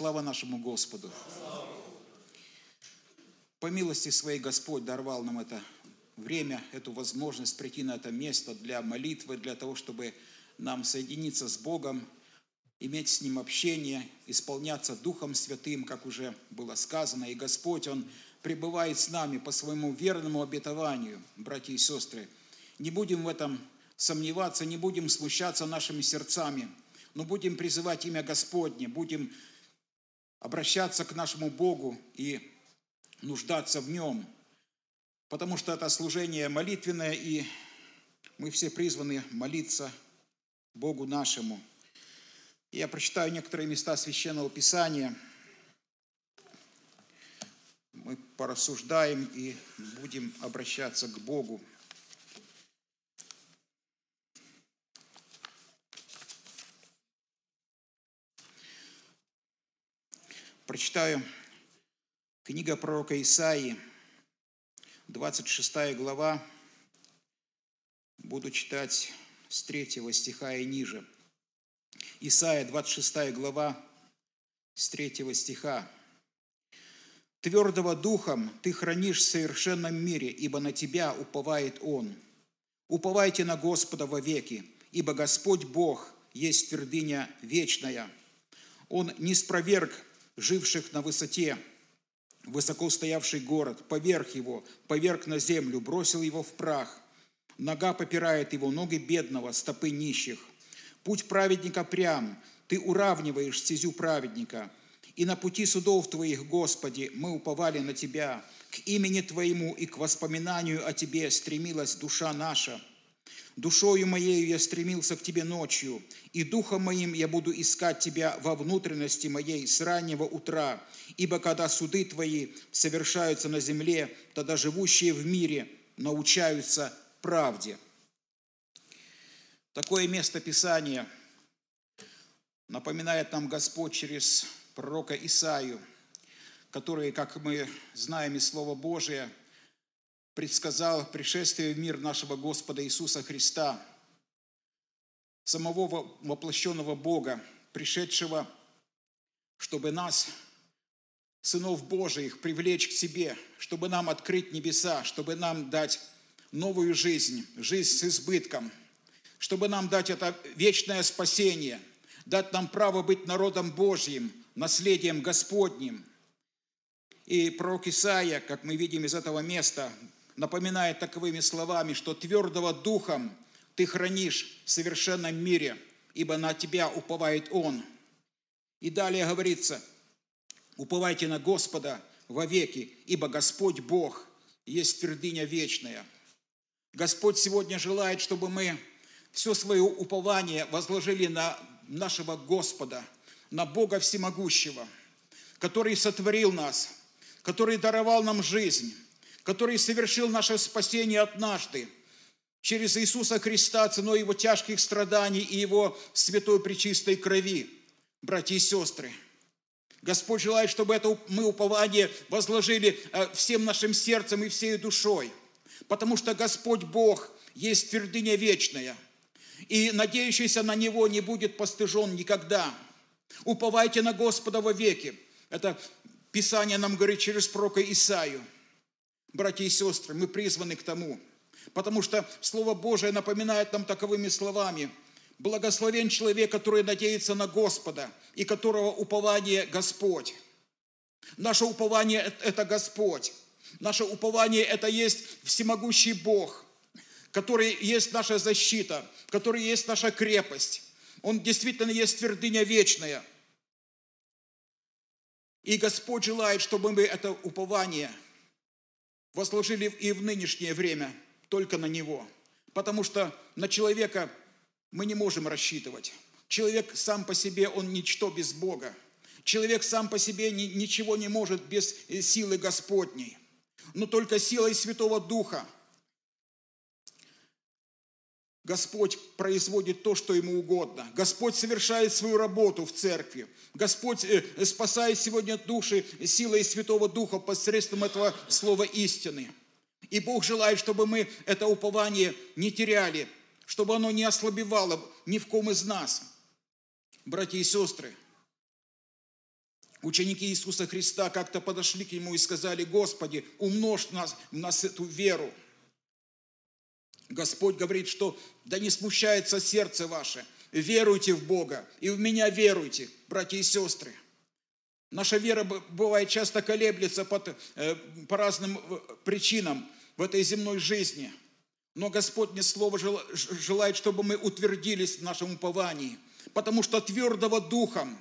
Слава нашему Господу. По милости своей Господь даровал нам это время, эту возможность прийти на это место для молитвы, для того, чтобы нам соединиться с Богом, иметь с Ним общение, исполняться Духом Святым, как уже было сказано. И Господь, Он пребывает с нами по своему верному обетованию, братья и сестры. Не будем в этом сомневаться, не будем смущаться нашими сердцами, но будем призывать имя Господне, будем обращаться к нашему Богу и нуждаться в Нем, потому что это служение молитвенное, и мы все призваны молиться Богу нашему. Я прочитаю некоторые места Священного Писания. Мы порассуждаем и будем обращаться к Богу. Прочитаю книга пророка Исаии, 26 глава. Буду читать с 3 стиха и ниже. Исаия, 26 глава, с 3 стиха. «Твердого духом ты хранишь в совершенном мире, ибо на тебя уповает Он. Уповайте на Господа вовеки, ибо Господь Бог есть твердыня вечная. Он не спроверг живших на высоте, высоко стоявший город, поверх его, поверг на землю, бросил его в прах. Нога попирает его, ноги бедного, стопы нищих. Путь праведника прям, ты уравниваешь стезю праведника. И на пути судов Твоих, Господи, мы уповали на Тебя. К имени Твоему и к воспоминанию о Тебе стремилась душа наша – Душою моею я стремился к Тебе ночью, и духом моим я буду искать Тебя во внутренности моей с раннего утра, ибо когда суды Твои совершаются на земле, тогда живущие в мире научаются правде». Такое место Писания напоминает нам Господь через пророка Исаию, который, как мы знаем из Слова Божия, предсказал пришествие в мир нашего Господа Иисуса Христа, самого воплощенного Бога, пришедшего, чтобы нас, сынов Божиих, привлечь к себе, чтобы нам открыть небеса, чтобы нам дать новую жизнь, жизнь с избытком, чтобы нам дать это вечное спасение, дать нам право быть народом Божьим, наследием Господним. И пророк Исаия, как мы видим из этого места, напоминает таковыми словами, что твердого духом ты хранишь в совершенном мире, ибо на тебя уповает Он. И далее говорится, уповайте на Господа вовеки, ибо Господь Бог есть твердыня вечная. Господь сегодня желает, чтобы мы все свое упование возложили на нашего Господа, на Бога Всемогущего, который сотворил нас, который даровал нам жизнь, который совершил наше спасение однажды через Иисуса Христа ценой Его тяжких страданий и Его святой пречистой крови, братья и сестры. Господь желает, чтобы это мы упование возложили э, всем нашим сердцем и всей душой, потому что Господь Бог есть твердыня вечная, и надеющийся на Него не будет постыжен никогда. Уповайте на Господа во веки. Это Писание нам говорит через пророка Исаию – Братья и сестры, мы призваны к тому, потому что Слово Божие напоминает нам таковыми словами. Благословен человек, который надеется на Господа и которого упование Господь. Наше упование – это Господь. Наше упование – это есть всемогущий Бог, который есть наша защита, который есть наша крепость. Он действительно есть твердыня вечная. И Господь желает, чтобы мы это упование – возложили и в нынешнее время только на Него. Потому что на человека мы не можем рассчитывать. Человек сам по себе, он ничто без Бога. Человек сам по себе ничего не может без э, силы Господней. Но только силой Святого Духа – Господь производит то, что Ему угодно. Господь совершает свою работу в церкви. Господь э, спасает сегодня души силой Святого Духа посредством этого слова истины. И Бог желает, чтобы мы это упование не теряли, чтобы оно не ослабевало ни в ком из нас. Братья и сестры, Ученики Иисуса Христа как-то подошли к Нему и сказали, Господи, умножь нас, в нас эту веру. Господь говорит, что да не смущается сердце ваше, веруйте в Бога и в меня веруйте, братья и сестры. Наша вера бывает часто колеблется по, э, по разным э, причинам в этой земной жизни. Но Господне Слово желает, чтобы мы утвердились в нашем уповании, потому что твердого духом,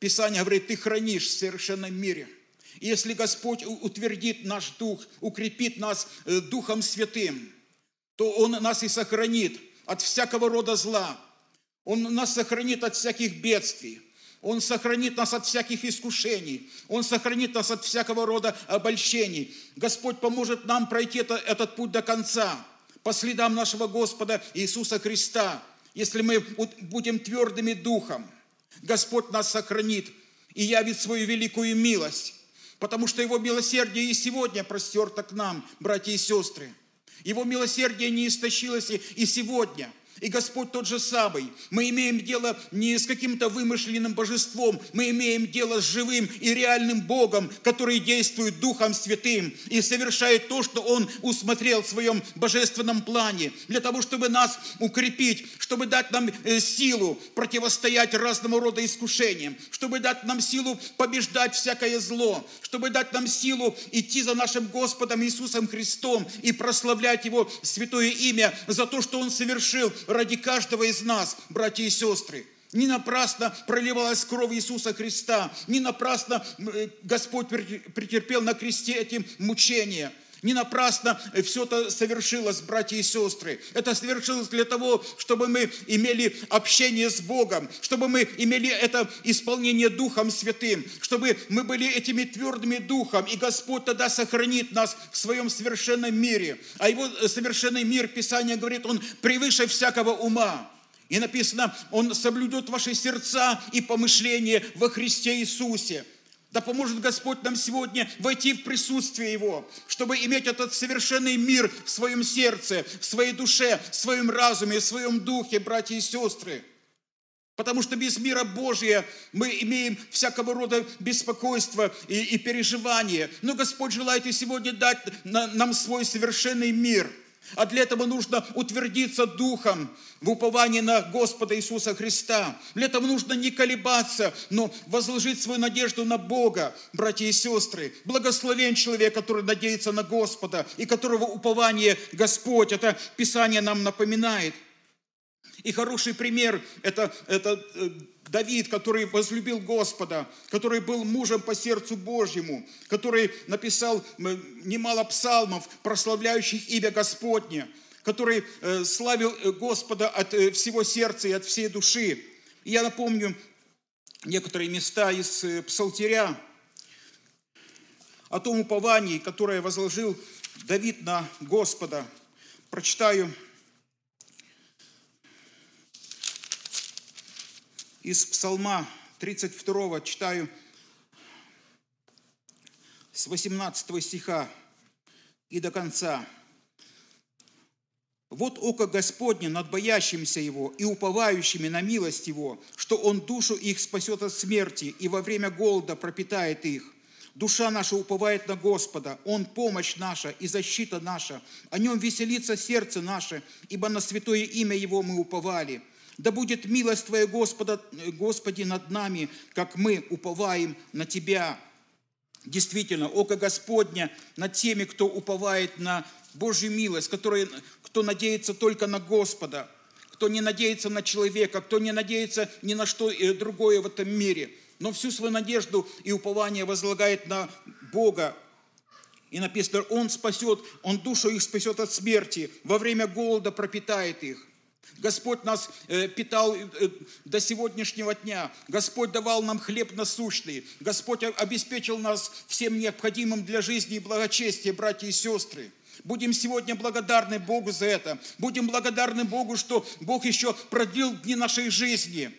Писание говорит, ты хранишь в совершенном мире. И если Господь утвердит наш дух, укрепит нас э, Духом Святым, то Он нас и сохранит от всякого рода зла. Он нас сохранит от всяких бедствий. Он сохранит нас от всяких искушений. Он сохранит нас от всякого рода обольщений. Господь поможет нам пройти это, этот путь до конца, по следам нашего Господа Иисуса Христа, если мы будем твердыми духом. Господь нас сохранит и явит свою великую милость, потому что Его милосердие и сегодня простерто к нам, братья и сестры. Его милосердие не истощилось и сегодня – и Господь тот же самый. Мы имеем дело не с каким-то вымышленным божеством, мы имеем дело с живым и реальным Богом, который действует Духом Святым и совершает то, что Он усмотрел в своем божественном плане, для того, чтобы нас укрепить, чтобы дать нам э, силу противостоять разному рода искушениям, чтобы дать нам силу побеждать всякое зло, чтобы дать нам силу идти за нашим Господом Иисусом Христом и прославлять Его святое имя за то, что Он совершил ради каждого из нас, братья и сестры. Не напрасно проливалась кровь Иисуса Христа, не напрасно э, Господь претерпел на кресте эти мучения – не напрасно все это совершилось, братья и сестры. Это совершилось для того, чтобы мы имели общение с Богом, чтобы мы имели это исполнение Духом Святым, чтобы мы были этими твердыми Духом, и Господь тогда сохранит нас в своем совершенном мире. А Его совершенный мир, Писание говорит, Он превыше всякого ума. И написано, Он соблюдет ваши сердца и помышления во Христе Иисусе. Да поможет Господь нам сегодня войти в присутствие Его, чтобы иметь этот совершенный мир в своем сердце, в своей душе, в своем разуме, в своем духе, братья и сестры. Потому что без мира Божия мы имеем всякого рода беспокойство и, и переживания. Но Господь желает и сегодня дать нам свой совершенный мир – а для этого нужно утвердиться духом в уповании на Господа Иисуса Христа. Для этого нужно не колебаться, но возложить свою надежду на Бога, братья и сестры. Благословен человек, который надеется на Господа и которого упование Господь. Это Писание нам напоминает. И хороший пример – это, это э, Давид, который возлюбил Господа, который был мужем по сердцу Божьему, который написал немало псалмов, прославляющих имя Господне, который э, славил э, Господа от э, всего сердца и от всей души. И я напомню некоторые места из Псалтиря о том уповании, которое возложил Давид на Господа. Прочитаю из Псалма 32 читаю с 18 стиха и до конца. «Вот око Господне над боящимися Его и уповающими на милость Его, что Он душу их спасет от смерти и во время голода пропитает их. Душа наша уповает на Господа, Он помощь наша и защита наша. О Нем веселится сердце наше, ибо на святое имя Его мы уповали. Да будет милость Твоя, Господа, Господи, над нами, как мы уповаем на Тебя. Действительно, око Господня над теми, кто уповает на Божью милость, который, кто надеется только на Господа, кто не надеется на человека, кто не надеется ни на что э, другое в этом мире, но всю свою надежду и упование возлагает на Бога, и написано, Он спасет, Он душу их спасет от смерти, во время голода пропитает их. Господь нас э, питал э, до сегодняшнего дня. Господь давал нам хлеб насущный. Господь обеспечил нас всем необходимым для жизни и благочестия, братья и сестры. Будем сегодня благодарны Богу за это. Будем благодарны Богу, что Бог еще продлил дни нашей жизни.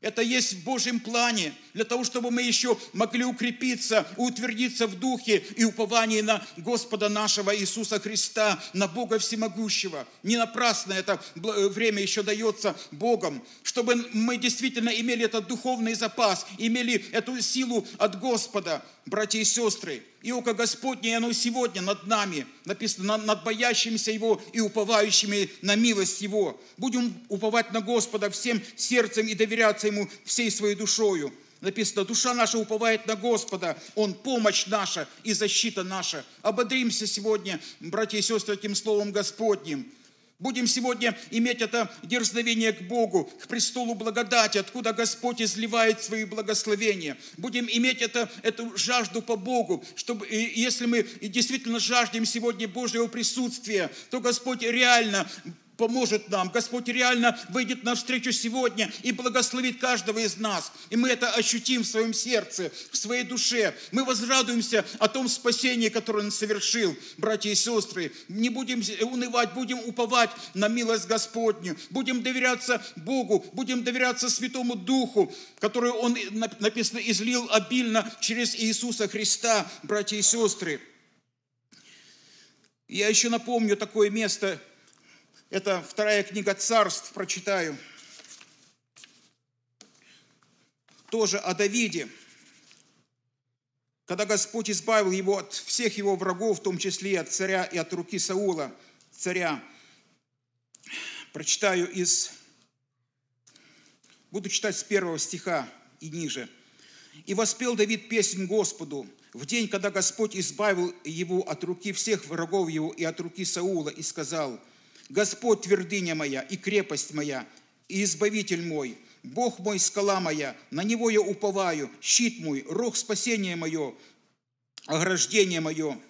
Это есть в Божьем плане, для того, чтобы мы еще могли укрепиться, утвердиться в духе и уповании на Господа нашего Иисуса Христа, на Бога Всемогущего. Не напрасно это э, время еще дается Богом, чтобы мы действительно имели этот духовный запас, имели эту силу от Господа, братья и сестры. И око Господне, оно сегодня над нами, написано, над боящимися Его и уповающими на милость Его. Будем уповать на Господа всем сердцем и доверяться Ему всей своей душою. Написано, душа наша уповает на Господа, Он помощь наша и защита наша. Ободримся сегодня, братья и сестры, этим словом Господним. Будем сегодня иметь это дерзновение к Богу, к престолу благодати, откуда Господь изливает свои благословения. Будем иметь это, эту жажду по Богу, чтобы, если мы действительно жаждем сегодня Божьего присутствия, то Господь реально поможет нам. Господь реально выйдет навстречу сегодня и благословит каждого из нас. И мы это ощутим в своем сердце, в своей душе. Мы возрадуемся о том спасении, которое Он совершил, братья и сестры. Не будем унывать, будем уповать на милость Господню. Будем доверяться Богу, будем доверяться Святому Духу, который Он, написано, излил обильно через Иисуса Христа, братья и сестры. Я еще напомню такое место это вторая книга царств, прочитаю. Тоже о Давиде. Когда Господь избавил его от всех его врагов, в том числе и от царя и от руки Саула, царя. Прочитаю из... Буду читать с первого стиха и ниже. «И воспел Давид песнь Господу в день, когда Господь избавил его от руки всех врагов его и от руки Саула, и сказал, Господь твердыня моя и крепость моя, и избавитель мой, Бог мой, скала моя, на Него я уповаю, щит мой, рог спасения мое, ограждение мое,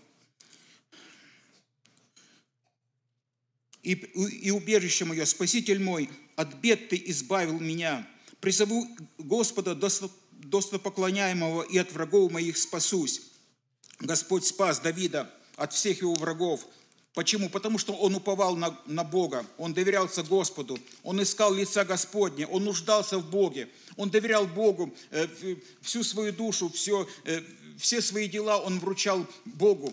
и, и убежище мое, Спаситель мой, от бед Ты избавил меня. Призову Господа достопоклоняемого и от врагов моих спасусь. Господь спас Давида от всех его врагов, Почему? Потому что он уповал на, на Бога, он доверялся Господу, он искал лица Господня, он нуждался в Боге, он доверял Богу э, всю свою душу, все, э, все свои дела он вручал Богу.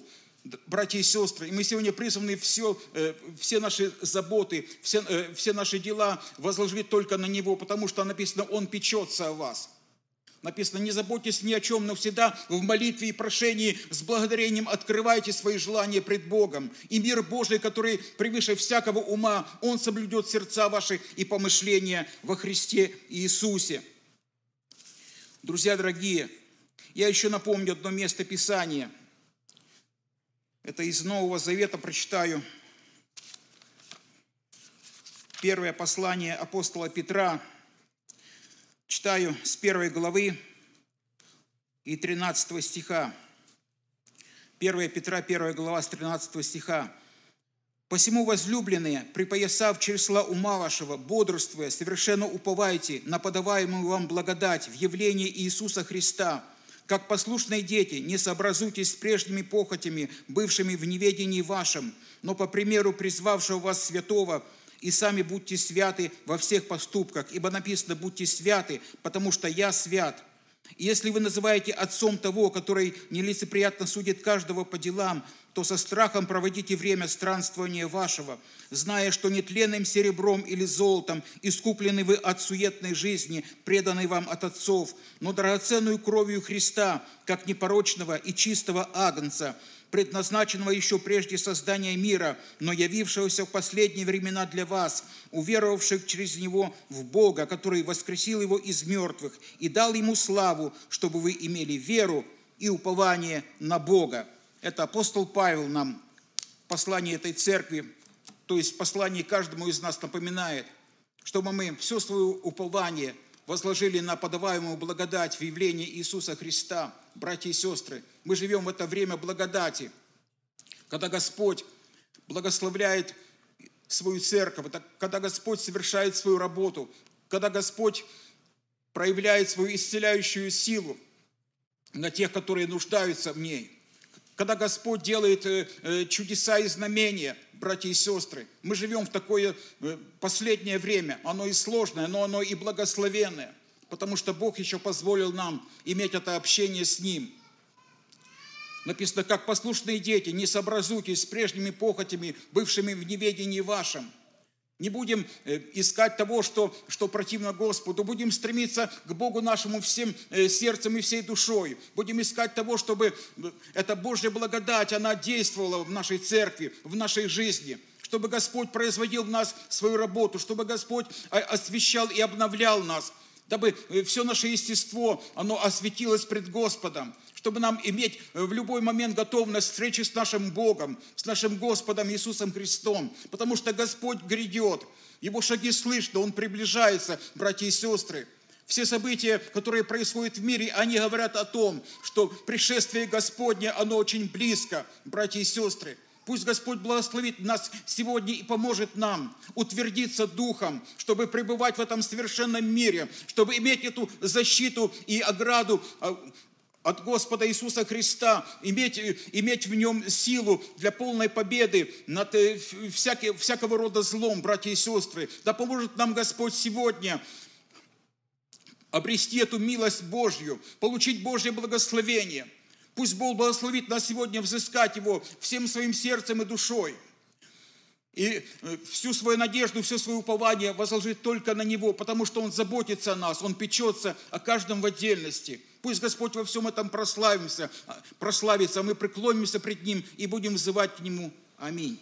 Братья и сестры, и мы сегодня призваны все, э, все наши заботы, все, все наши дела возложить только на Него, потому что написано, Он печется о вас – Написано, не заботьтесь ни о чем, но всегда в молитве и прошении с благодарением открывайте свои желания пред Богом. И мир Божий, который превыше всякого ума, Он соблюдет сердца ваши и помышления во Христе Иисусе. Друзья дорогие, я еще напомню одно место Писания. Это из Нового Завета прочитаю. Первое послание апостола Петра – Читаю с первой главы и 13 стиха. 1 Петра, 1 глава с 13 стиха. «Посему, возлюбленные, припоясав чресла ума вашего, бодрствуя, совершенно уповайте на подаваемую вам благодать в явлении Иисуса Христа, как послушные дети, не сообразуйтесь с прежними похотями, бывшими в неведении вашем, но по примеру призвавшего вас святого – и сами будьте святы во всех поступках, ибо написано, будьте святы, потому что я свят. И если вы называете отцом того, который нелицеприятно судит каждого по делам, то со страхом проводите время странствования вашего, зная, что нетленным серебром или золотом искуплены вы от суетной жизни, преданной вам от отцов, но драгоценную кровью Христа, как непорочного и чистого агнца, предназначенного еще прежде создания мира, но явившегося в последние времена для вас, уверовавших через Него в Бога, который воскресил Его из мертвых и дал Ему славу, чтобы вы имели веру и упование на Бога. Это апостол Павел нам послание этой церкви, то есть послание каждому из нас напоминает, чтобы мы все свое упование возложили на подаваемую благодать в явлении Иисуса Христа – братья и сестры, мы живем в это время благодати, когда Господь благословляет свою церковь, когда Господь совершает свою работу, когда Господь проявляет свою исцеляющую силу на тех, которые нуждаются в ней. Когда Господь делает э, э, чудеса и знамения, братья и сестры, мы живем в такое э, последнее время, оно и сложное, но оно и благословенное – потому что Бог еще позволил нам иметь это общение с Ним. Написано, как послушные дети, не сообразуйтесь с прежними похотями, бывшими в неведении вашем. Не будем э, искать того, что, что противно Господу. Будем стремиться к Богу нашему всем э, сердцем и всей душой. Будем искать того, чтобы э, эта Божья благодать, она действовала в нашей церкви, в нашей жизни. Чтобы Господь производил в нас свою работу, чтобы Господь освещал и обновлял нас, дабы все наше естество, оно осветилось пред Господом чтобы нам иметь э, в любой момент готовность встречи с нашим Богом, с нашим Господом Иисусом Христом, потому что Господь грядет, Его шаги слышно, Он приближается, братья и сестры. Все события, которые происходят в мире, они говорят о том, что пришествие Господне, оно очень близко, братья и сестры. Пусть Господь благословит нас сегодня и поможет нам утвердиться духом, чтобы пребывать в этом совершенном мире, чтобы иметь эту защиту и ограду а, от Господа Иисуса Христа, иметь, иметь в нем силу для полной победы над э, всякий, всякого рода злом, братья и сестры. Да поможет нам Господь сегодня обрести эту милость Божью, получить Божье благословение. Пусть Бог благословит нас сегодня взыскать Его всем своим сердцем и душой. И э, всю свою надежду, все свое упование возложить только на Него, потому что Он заботится о нас, Он печется о каждом в отдельности – Пусть Господь во всем этом прославимся, прославится, мы преклонимся пред Ним и будем взывать к Нему. Аминь.